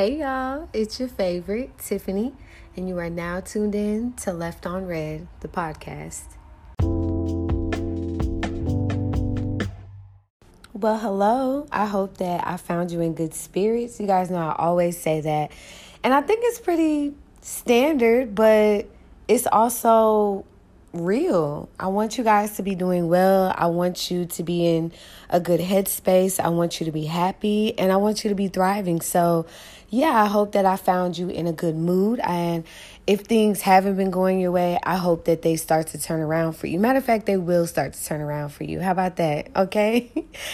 Hey y'all, it's your favorite, Tiffany, and you are now tuned in to Left on Read, the podcast. Well, hello. I hope that I found you in good spirits. You guys know I always say that. And I think it's pretty standard, but it's also real. I want you guys to be doing well. I want you to be in a good headspace. I want you to be happy and I want you to be thriving. So, yeah, I hope that I found you in a good mood. And if things haven't been going your way, I hope that they start to turn around for you. Matter of fact, they will start to turn around for you. How about that? Okay?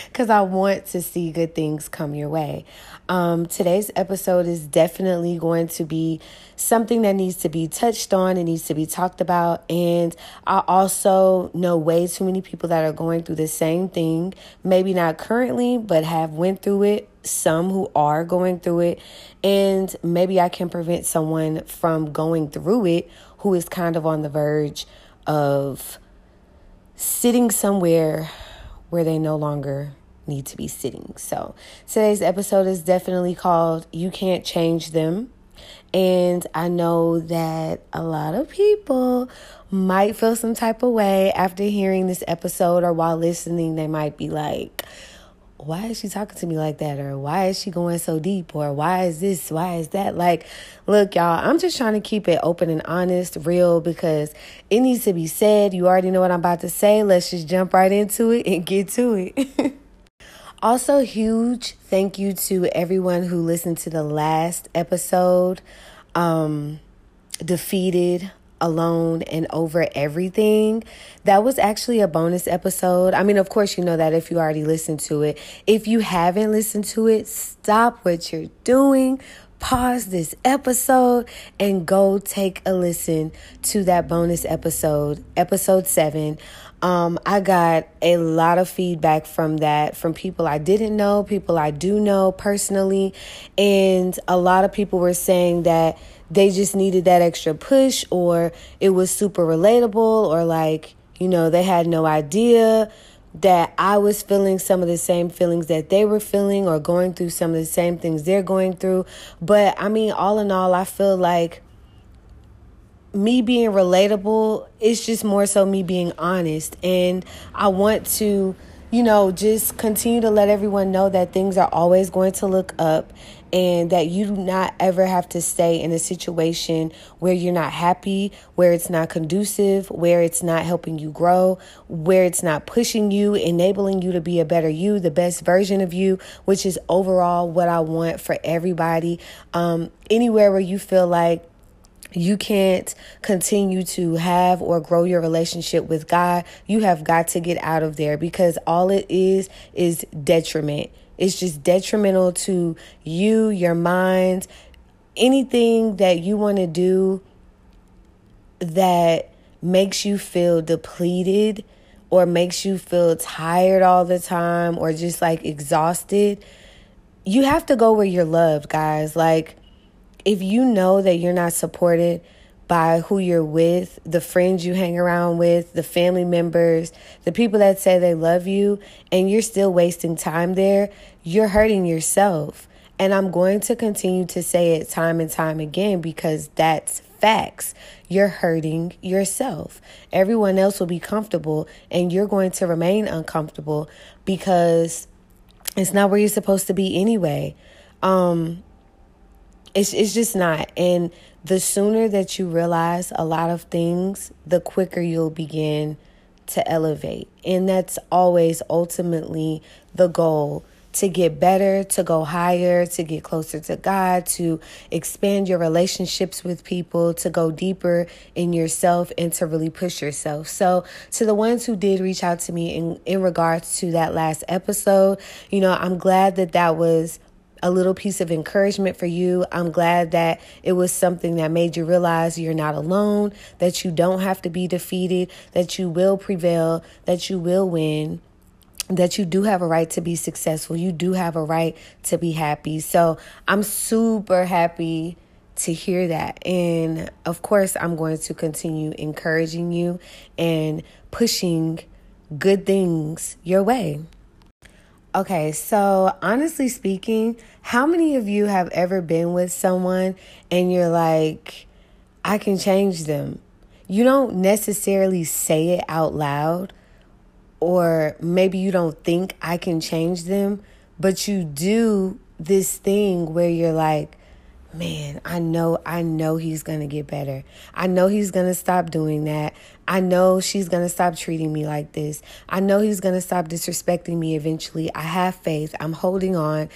Because I want to see good things come your way. Um, today's episode is definitely going to be something that needs to be touched on, it needs to be talked about. And I also know way too many people that are going through the same thing, maybe not currently, but have went through it some who are going through it, and maybe I can prevent someone from going through it who is kind of on the verge of sitting somewhere where they no longer need to be sitting. So, today's episode is definitely called You Can't Change Them. And I know that a lot of people might feel some type of way after hearing this episode or while listening. They might be like, why is she talking to me like that? Or why is she going so deep? Or why is this? Why is that? Like, look, y'all, I'm just trying to keep it open and honest, real, because it needs to be said. You already know what I'm about to say. Let's just jump right into it and get to it. also, huge thank you to everyone who listened to the last episode. Um, defeated alone and over everything. That was actually a bonus episode. I mean, of course, you know that if you already listened to it. If you haven't listened to it, stop what you're doing. Pause this episode and go take a listen to that bonus episode, episode seven. Um, I got a lot of feedback from that from people I didn't know, people I do know personally, and a lot of people were saying that they just needed that extra push or it was super relatable or like, you know, they had no idea that I was feeling some of the same feelings that they were feeling or going through some of the same things they're going through. But I mean, all in all, I feel like me being relatable is just more so me being honest. And I want to, you know, just continue to let everyone know that things are always going to look up and that you do not ever have to stay in a situation where you're not happy, where it's not conducive, where it's not helping you grow, where it's not pushing you, enabling you to be a better you, the best version of you, which is overall what I want for everybody. Um, anywhere where you feel like you can't continue to have or grow your relationship with God, you have got to get out of there because all it is is detriment. It's just detrimental to you, your mind, anything that you want to do that makes you feel depleted or makes you feel tired all the time or just like exhausted. You have to go where you're loved, guys. Like, if you know that you're not supported, by who you're with, the friends you hang around with, the family members, the people that say they love you, and you're still wasting time there, you're hurting yourself. And I'm going to continue to say it time and time again because that's facts. You're hurting yourself. Everyone else will be comfortable, and you're going to remain uncomfortable because it's not where you're supposed to be anyway. Um, it's it's just not. And the sooner that you realize a lot of things, the quicker you'll begin to elevate. And that's always ultimately the goal to get better, to go higher, to get closer to God, to expand your relationships with people, to go deeper in yourself and to really push yourself. So, to the ones who did reach out to me in in regards to that last episode, you know, I'm glad that that was a little piece of encouragement for you. I'm glad that it was something that made you realize you're not alone, that you don't have to be defeated, that you will prevail, that you will win. That you do have a right to be successful. You do have a right to be happy. So I'm super happy to hear that. And of course, I'm going to continue encouraging you and pushing good things your way. Okay, so honestly speaking, how many of you have ever been with someone and you're like, I can change them? You don't necessarily say it out loud, or maybe you don't think I can change them, but you do this thing where you're like, man, I know, I know he's to get better. I know he's to stop doing that. I know she's going to stop treating me like this. I know he's going to stop disrespecting me eventually. I have faith. I'm holding on.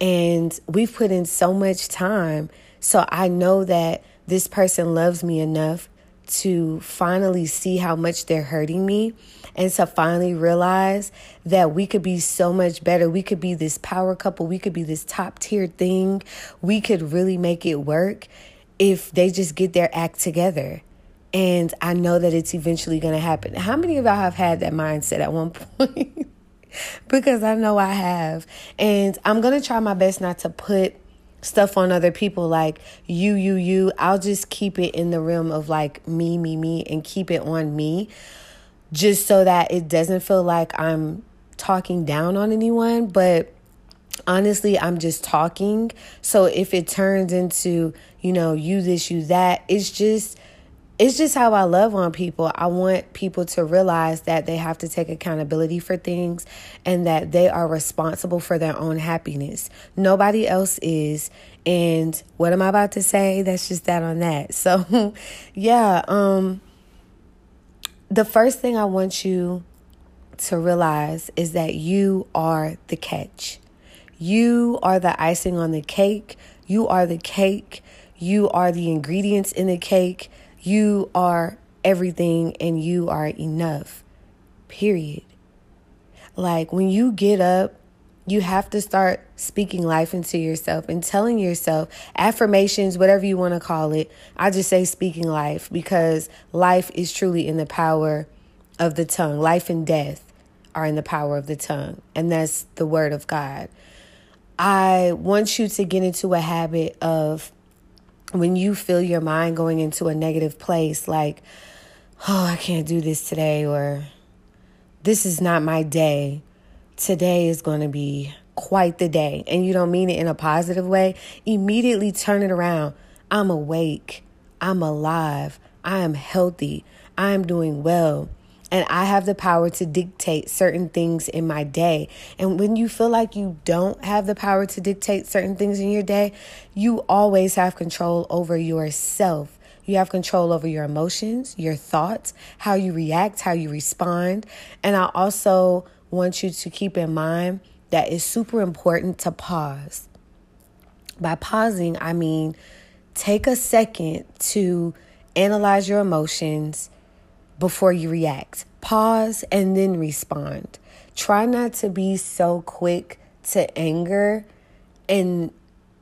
And we've put in so much time. So I know that this person loves me enough to finally see how much they're hurting me and to finally realize that we could be so much better. We could be this power couple. We could be this top tier thing. We could really make it work if they just get their act together. And I know that it's eventually going to happen. How many of y'all have had that mindset at one point? because I know I have. And I'm going to try my best not to put stuff on other people like you, you, you. I'll just keep it in the realm of like me, me, me, and keep it on me just so that it doesn't feel like I'm talking down on anyone. But honestly, I'm just talking. So if it turns into, you know, you this, you that, it's just it's just how I love on people. I want people to realize that they have to take accountability for things and that they are responsible for their own happiness. Nobody else is. And what am I about to say? That's just that on that. So, yeah, um the first thing I want you to realize is that you are the catch. You are the icing on the cake. You are the cake. You are the ingredients in the cake. You are everything and you are enough. Period. Like when you get up, you have to start speaking life into yourself and telling yourself affirmations, whatever you want to call it. I just say speaking life because life is truly in the power of the tongue. Life and death are in the power of the tongue, and that's the word of God. I want you to get into a habit of when you feel your mind going into a negative place, like, oh, I can't do this today, or this is not my day. Today is going to be quite the day, and you don't mean it in a positive way, immediately turn it around. I'm awake. I'm alive. I am healthy. I am doing well and I have the power to dictate certain things in my day. And when you feel like you don't have the power to dictate certain things in your day, you always have control over yourself. You have control over your emotions, your thoughts, how you react, how you respond. And I also want you to keep in mind that it's super important to pause. By pausing, I mean take a second to analyze your emotions before you react. Pause and then respond. Try not to be so quick to anger and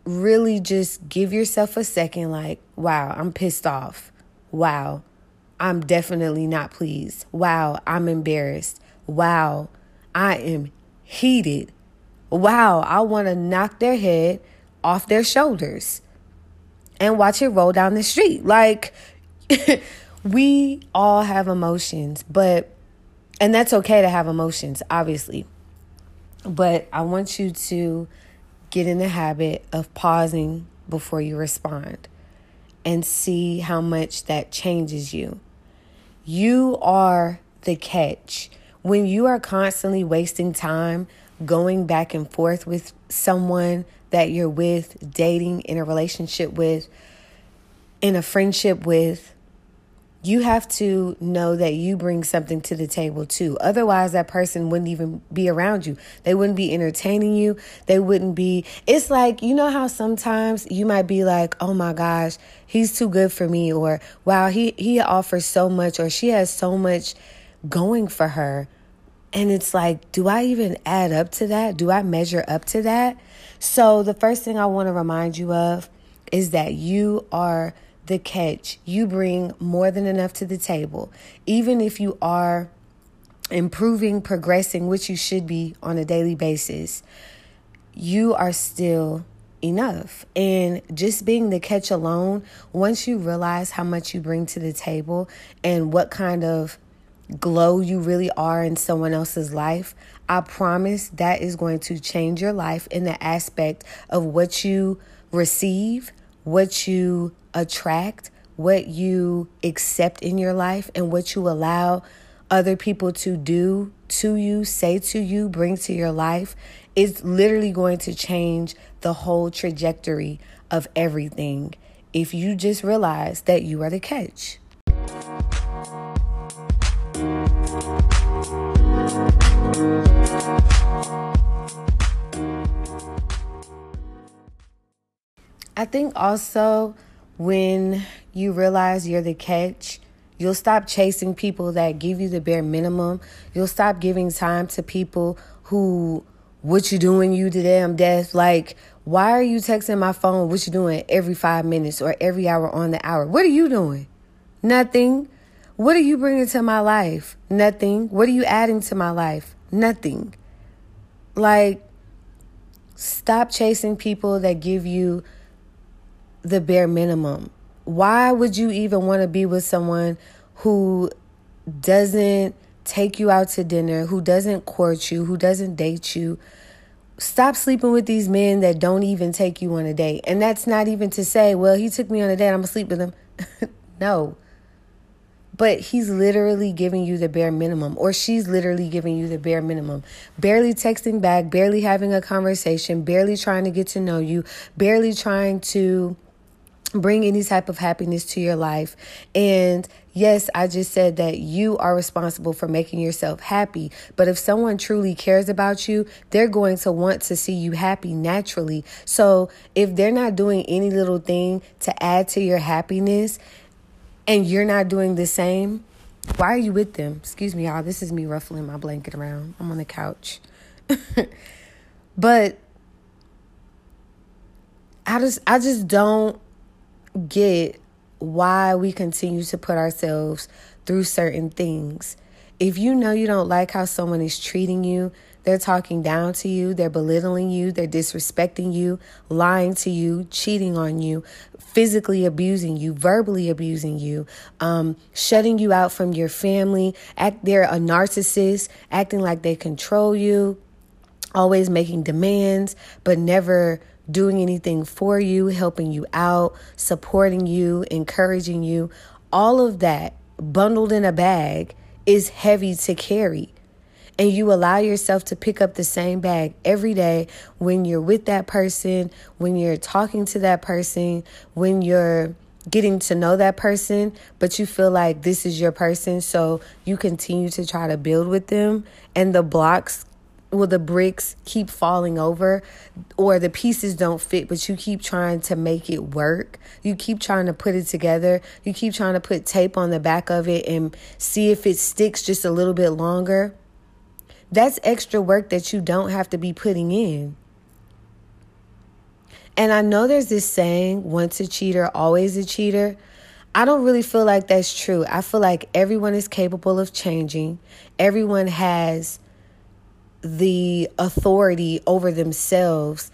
really just give yourself a second like, wow, I'm pissed off. Wow, I'm definitely not pleased. Wow, I'm embarrassed. Wow, I am heated. Wow, I want to knock their head off their shoulders and watch it roll down the street. Like, we all have emotions, but, and that's okay to have emotions, obviously. But I want you to get in the habit of pausing before you respond and see how much that changes you. You are the catch. When you are constantly wasting time going back and forth with someone that you're with, dating, in a relationship with, in a friendship with, you have to know that you bring something to the table too. Otherwise, that person wouldn't even be around you. They wouldn't be entertaining you. They wouldn't be. It's like, you know how sometimes you might be like, oh my gosh, he's too good for me, or wow, he, he offers so much, or she has so much going for her. And it's like, do I even add up to that? Do I measure up to that? So, the first thing I want to remind you of is that you are the catch. You bring more than enough to the table. Even if you are improving, progressing, which you should be on a daily basis, you are still enough. And just being the catch alone, once you realize how much you bring to the table and what kind of glow you really are in someone else's life, I promise that is going to change your life in the aspect of what you receive, what you attract, what you accept in your life, and what you allow other people to do to you, say to you, bring to your life is literally going to change the whole trajectory of everything if you just realize that you are the catch. I think also when you realize you're the catch, you'll stop chasing people that give you the bare minimum. You'll stop giving time to people who, what you doing, you to damn death. Like, why are you texting my phone? What you doing every five minutes or every hour on the hour? What are you doing? Nothing. What are you bringing to my life? Nothing. What are you adding to my life? Nothing. Like, stop chasing people that give you the bare minimum. Why would you even want to be with someone who doesn't take you out to dinner, who doesn't court you, who doesn't date you? Stop sleeping with these men that don't even take you on a date. And that's not even to say, well, he took me on a date, I'm going to sleep with him. no. But he's literally giving you the bare minimum, or she's literally giving you the bare minimum. Barely texting back, barely having a conversation, barely trying to get to know you, barely trying to bring any type of happiness to your life. And yes, I just said that you are responsible for making yourself happy. But if someone truly cares about you, they're going to want to see you happy naturally. So if they're not doing any little thing to add to your happiness and you're not doing the same, why are you with them? Excuse me, y'all. This is me ruffling my blanket around. I'm on the couch. but I just I just don't get why we continue to put ourselves through certain things. If you know you don't like how someone is treating you, they're talking down to you, they're belittling you, they're disrespecting you, lying to you, cheating on you, physically abusing you, verbally abusing you, um, shutting you out from your family, act they're a narcissist, acting like they control you, always making demands, but never doing anything for you, helping you out, supporting you, encouraging you, all of that bundled in a bag is heavy to carry. And you allow yourself to pick up the same bag every day when you're with that person, when you're talking to that person, when you're getting to know that person, but you feel like this is your person. So you continue to try to build with them, and the blocks will the bricks keep falling over or the pieces don't fit but you keep trying to make it work? You keep trying to put it together. You keep trying to put tape on the back of it and see if it sticks just a little bit longer. That's extra work that you don't have to be putting in. And i know there's this saying once a cheater always a cheater. I don't really feel like that's true. I feel like everyone is capable of changing. Everyone has the authority over themselves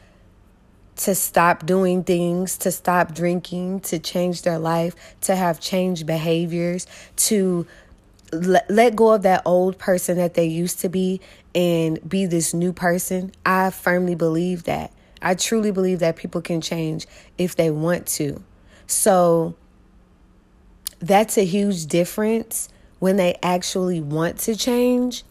to stop doing things, to stop drinking, to change their life, to have changed behaviors, to let, let go of that old person that they used to be and be this new person. I firmly believe that. I truly believe that people can change if they want to. So that's a huge difference when they actually want to change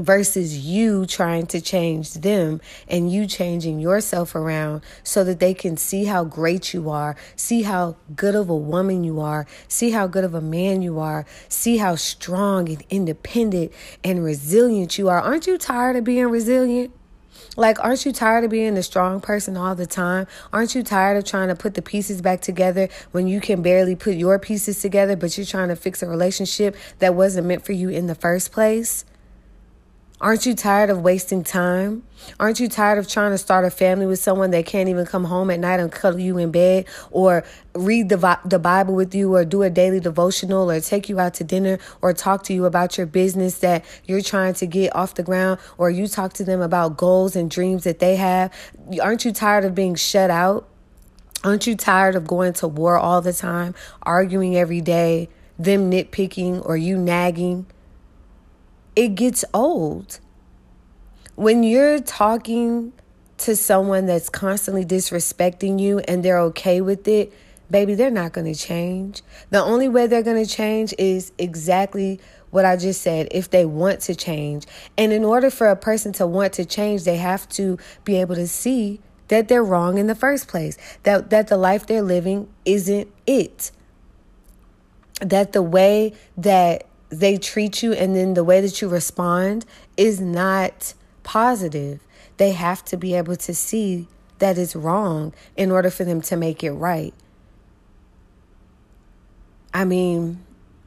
versus you trying to change them and you changing yourself around so that they can see how great you are, see how good of a woman you are, see how good of a man you are, see how strong and independent and resilient you are. Aren't you tired of being resilient? Like, aren't you tired of being a strong person all the time? Aren't you tired of trying to put the pieces back together when you can barely put your pieces together, but you're trying to fix a relationship that wasn't meant for you in the first place? Aren't you tired of wasting time? Aren't you tired of trying to start a family with someone that can't even come home at night and cuddle you in bed or read the, the Bible with you or do a daily devotional or take you out to dinner or talk to you about your business that you're trying to get off the ground or you talk to them about goals and dreams that they have? Aren't you tired of being shut out? Aren't you tired of going to war all the time, arguing every day, them nitpicking or you nagging? It gets old. when you're talking to someone that's constantly disrespecting you and they're okay with it, baby, they're not going to change. The only way they're going to change is exactly what I just said if they want to change. And in order for a person to want to change, they have to be able to see that they're wrong in the first place, that, that the life they're living isn't it. That the way that they treat you and then the way that you respond is not positive. They have to be able to see that it's wrong in order for them to make it right. I mean,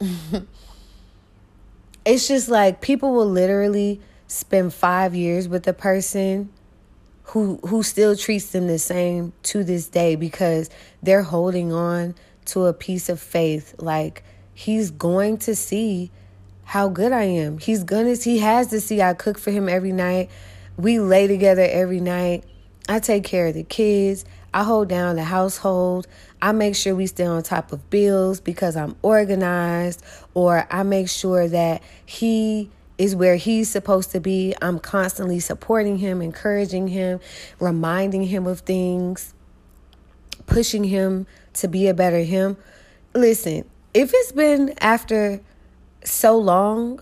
it's just like people will literally spend five years with a person who who still treats them the same to this day because they're holding on to a piece of faith like he's going to see how good I am. He's gonna he has to see I cook for him every night. We lay together every night. I take care of the kids. I hold down the household. I make sure we stay on top of bills because I'm organized, or I make sure that he is where he's supposed to be. I'm constantly supporting him, encouraging him, reminding him of things, pushing him to be a better him. Listen, if it's been after so long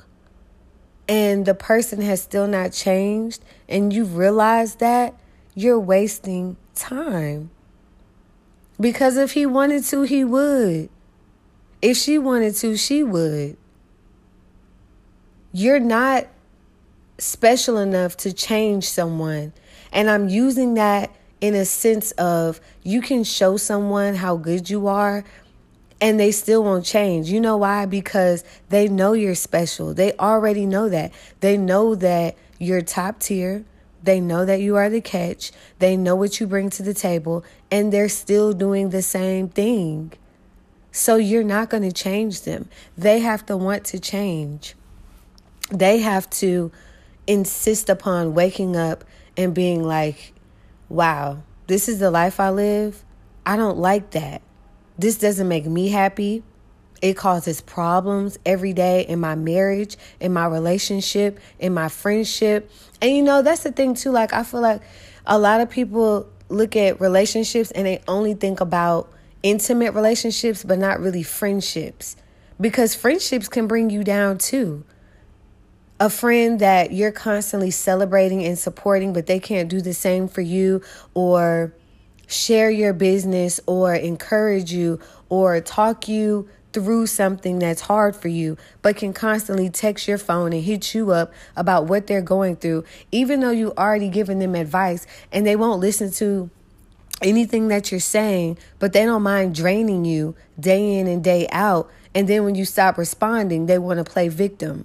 and the person has still not changed and you realize that, you're wasting time. Because if he wanted to, he would. If she wanted to, she would. You're not special enough to change someone. And I'm using that in a sense of you can show someone how good you are and they still won't change. You know why? Because they know you're special. They already know that. They know that you're top tier. They know that you are the catch. They know what you bring to the table, and they're still doing the same thing. So you're not going to change them. They have to want to change. They have to insist upon waking up and being like, wow, this is the life I live. I don't like that. This doesn't make me happy. It causes problems every day in my marriage, in my relationship, in my friendship. And you know, that's the thing too. Like, I feel like a lot of people look at relationships and they only think about intimate relationships, but not really friendships. Because friendships can bring you down too. A friend that you're constantly celebrating and supporting, but they can't do the same for you, or share your business or encourage you or talk you through something that's hard for you, but can constantly text your phone and hit you up about what they're going through, even though you already given them advice and they won't listen to anything that you're saying, but they don't mind draining you day in and day out. And then when you stop responding, they want to play victim.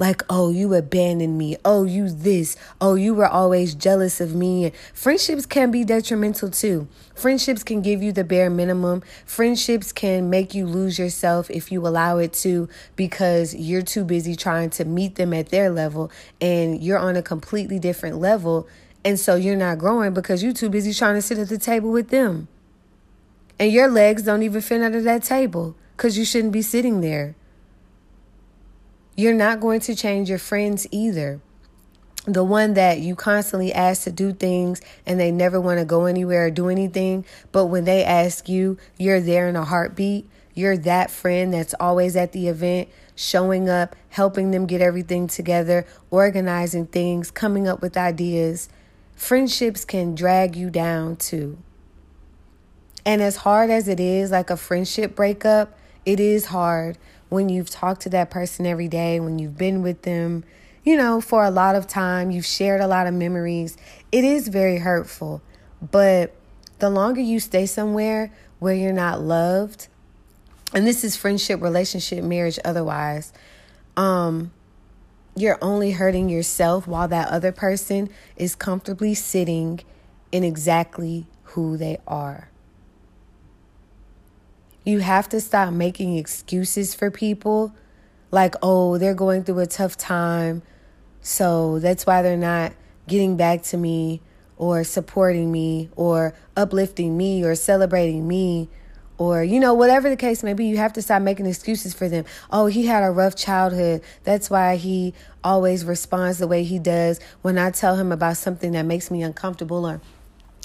Like, oh, you abandoned me. Oh, you this. Oh, you were always jealous of me. Friendships can be detrimental too. Friendships can give you the bare minimum. Friendships can make you lose yourself if you allow it to because you're too busy trying to meet them at their level and you're on a completely different level. And so you're not growing because you're too busy trying to sit at the table with them. And your legs don't even fit under that table because you shouldn't be sitting there. You're not going to change your friends either. The one that you constantly ask to do things and they never want to go anywhere or do anything, but when they ask you, you're there in a heartbeat. You're that friend that's always at the event, showing up, helping them get everything together, organizing things, coming up with ideas. Friendships can drag you down too. And as hard as it is, like a friendship breakup, it is hard when you've talked to that person every day, when you've been with them, you know, for a lot of time, you've shared a lot of memories. It is very hurtful. But the longer you stay somewhere where you're not loved, and this is friendship, relationship, marriage, otherwise, um, you're only hurting yourself while that other person is comfortably sitting in exactly who they are. You have to stop making excuses for people like, oh, they're going through a tough time. So that's why they're not getting back to me or supporting me or uplifting me or celebrating me or you know whatever the case may be you have to stop making excuses for them oh he had a rough childhood that's why he always responds the way he does when i tell him about something that makes me uncomfortable or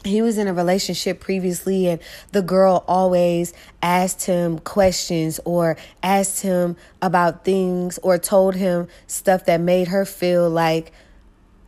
he was in a relationship previously and the girl always asked him questions or asked him about things or told him stuff that made her feel like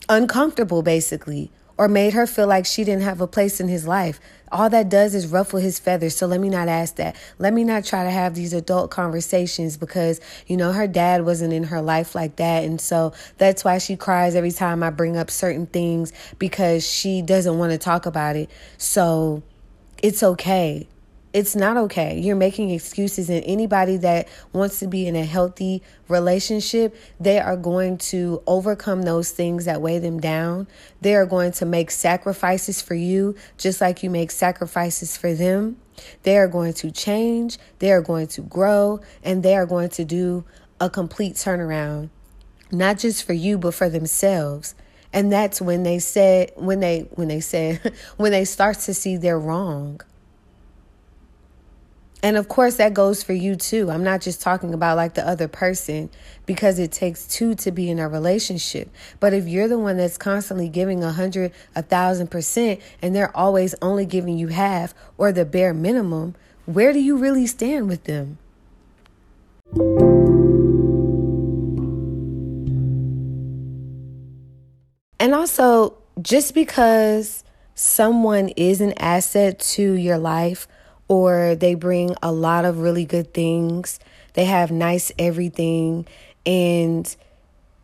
uncomfortable basically or made her feel like she didn't have a place in his life. All that does is ruffle his feathers. So let me not ask that. Let me not try to have these adult conversations because, you know, her dad wasn't in her life like that. And so that's why she cries every time I bring up certain things because she doesn't want to talk about it. So it's okay it's not okay. You're making excuses, and anybody that wants to be in a healthy relationship, they are going to overcome those things that weigh them down. They are going to make sacrifices for you, just like you make sacrifices for them. They are going to change, they are going to grow, and they are going to do a complete turnaround, not just for you, but for themselves. And that's when they said, when they, when they said, when they start to see they're wrong. And of course, that goes for you too. I'm not just talking about like the other person because it takes two to be in a relationship. But if you're the one that's constantly giving a hundred, a thousand percent, and they're always only giving you half or the bare minimum, where do you really stand with them? And also, just because someone is an asset to your life or they bring a lot of really good things. They have nice everything and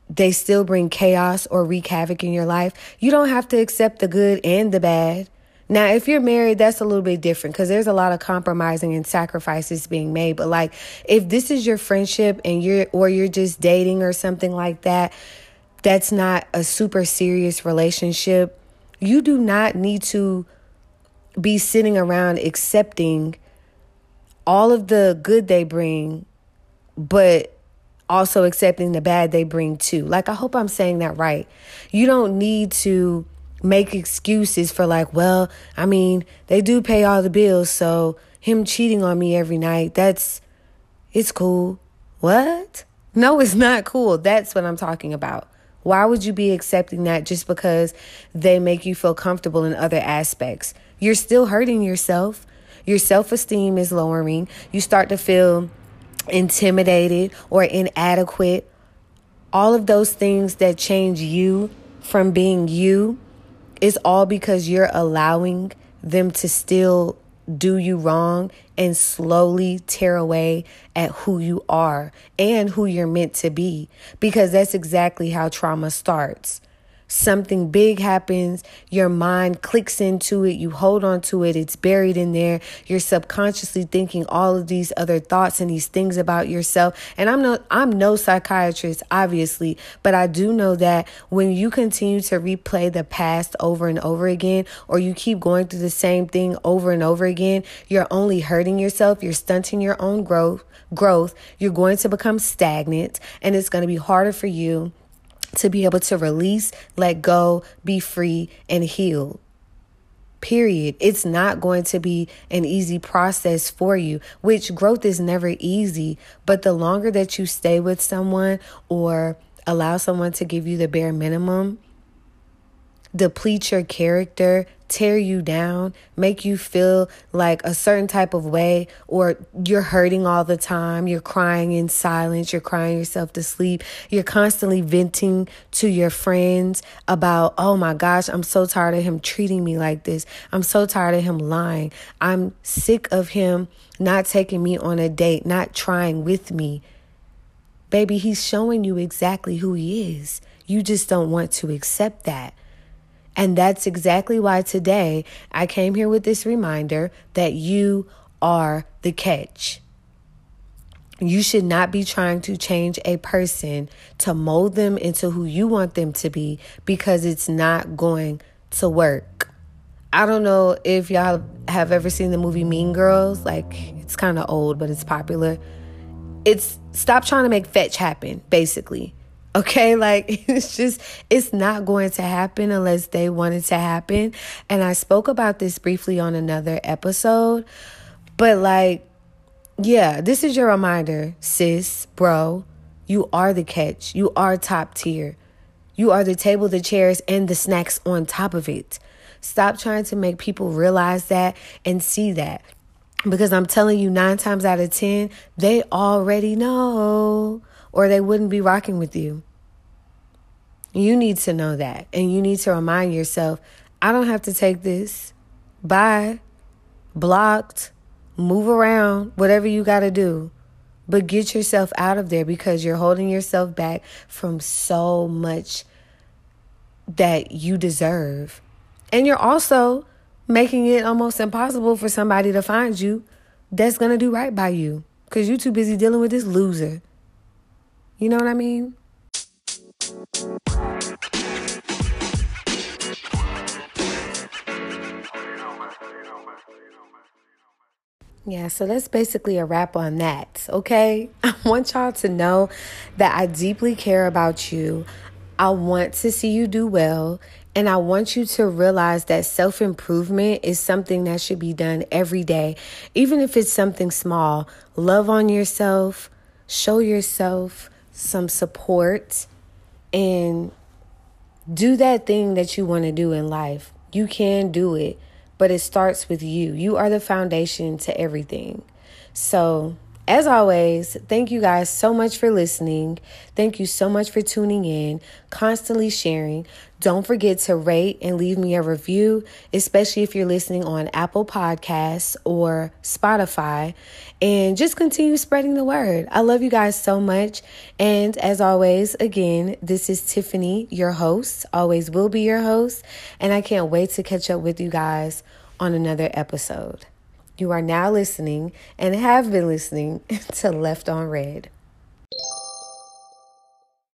they still bring chaos or wreak havoc in your life. You don't have to accept the good and the bad. Now, if you're married, that's a little bit different because there's a lot of compromising and sacrifices being made. But like, if this is your friendship and you're, or you're just dating or something like that, that's not a super serious relationship. You do not need to be sitting around accepting all of the good they bring, but also accepting the bad they bring too. Like, I hope I'm saying that right. You don't need to make excuses for, like, well, I mean, they do pay all the bills, so him cheating on me every night, that's, it's cool. What? No, it's not cool. That's what I'm talking about. Why would you be accepting that just because they make you feel comfortable in other aspects? You're still hurting yourself. Your self esteem is lowering. You start to feel intimidated or inadequate. All of those things that change you from being you is all because you're allowing them to still do you wrong and slowly tear away at who you are and who you're meant to be because that's exactly how trauma starts something big happens, your mind clicks into it, you hold on to it, it's buried in there. You're subconsciously thinking all of these other thoughts and these things about yourself. And I'm no I'm no psychiatrist, obviously, but I do know that when you continue to replay the past over and over again, or you keep going through the same thing over and over again, you're only hurting yourself, you're stunting your own growth growth, you're going to become stagnant, and it's going to be harder for you to be able to release, let go, be free, and heal. Period. It's not going to be an easy process for you, which growth is never easy. But the longer that you stay with someone or allow someone to give you the bare minimum, deplete your character, tear you down, make you feel like a certain type of way, or you're hurting all the time, you're crying in silence, you're crying yourself to sleep, you're constantly venting to your friends about, oh my gosh, I'm so tired of him treating me like this. I'm so tired of him lying. I'm sick of him not taking me on a date, not trying with me. Baby, he's showing you exactly who he is. You just don't want to accept that. And that's exactly why today I came here with this reminder that you are the catch. You should not be trying to change a person to mold them into who you want them to be because it's not going to work. I don't know if y'all have ever seen the movie Mean Girls. Like, it's kind of old, but it's popular. It's stop trying to make fetch happen, basically. Okay, like it's just, it's not going to happen unless they want it to happen. And I spoke about this briefly on another episode, But like, yeah, this is your reminder, sis, bro. You are the catch. You are top tier. You are the table, the chairs, and the snacks on top of it. Stop trying to make people realize that and see that. Because I'm telling you, nine times out of 10, they already know, or they wouldn't be rocking with you. You need to know that. And you need to remind yourself I don't have to take this. Bye. Blocked. Move around. Whatever you got to do. But get yourself out of there because you're holding yourself back from so much that you deserve. And you're also making it almost impossible for somebody to find you that's going to do right by you because you're too busy dealing with this loser. You know what I mean? Yeah, so that's basically a wrap on that, okay? I want y'all to know that I deeply care about you. I want to see you do well. And I want you to realize that self improvement is something that should be done every day, even if it's something small. Love on yourself, show yourself some support, and do that thing that you want to do in life. You can do it, but it starts with you. You are the foundation to everything. So, as always, thank you guys so much for listening. Thank you so much for tuning in, constantly sharing. Don't forget to rate and leave me a review, especially if you're listening on Apple Podcasts or Spotify. And just continue spreading the word. I love you guys so much. And as always, again, this is Tiffany, your host, always will be your host. And I can't wait to catch up with you guys on another episode. You are now listening and have been listening to Left on Read.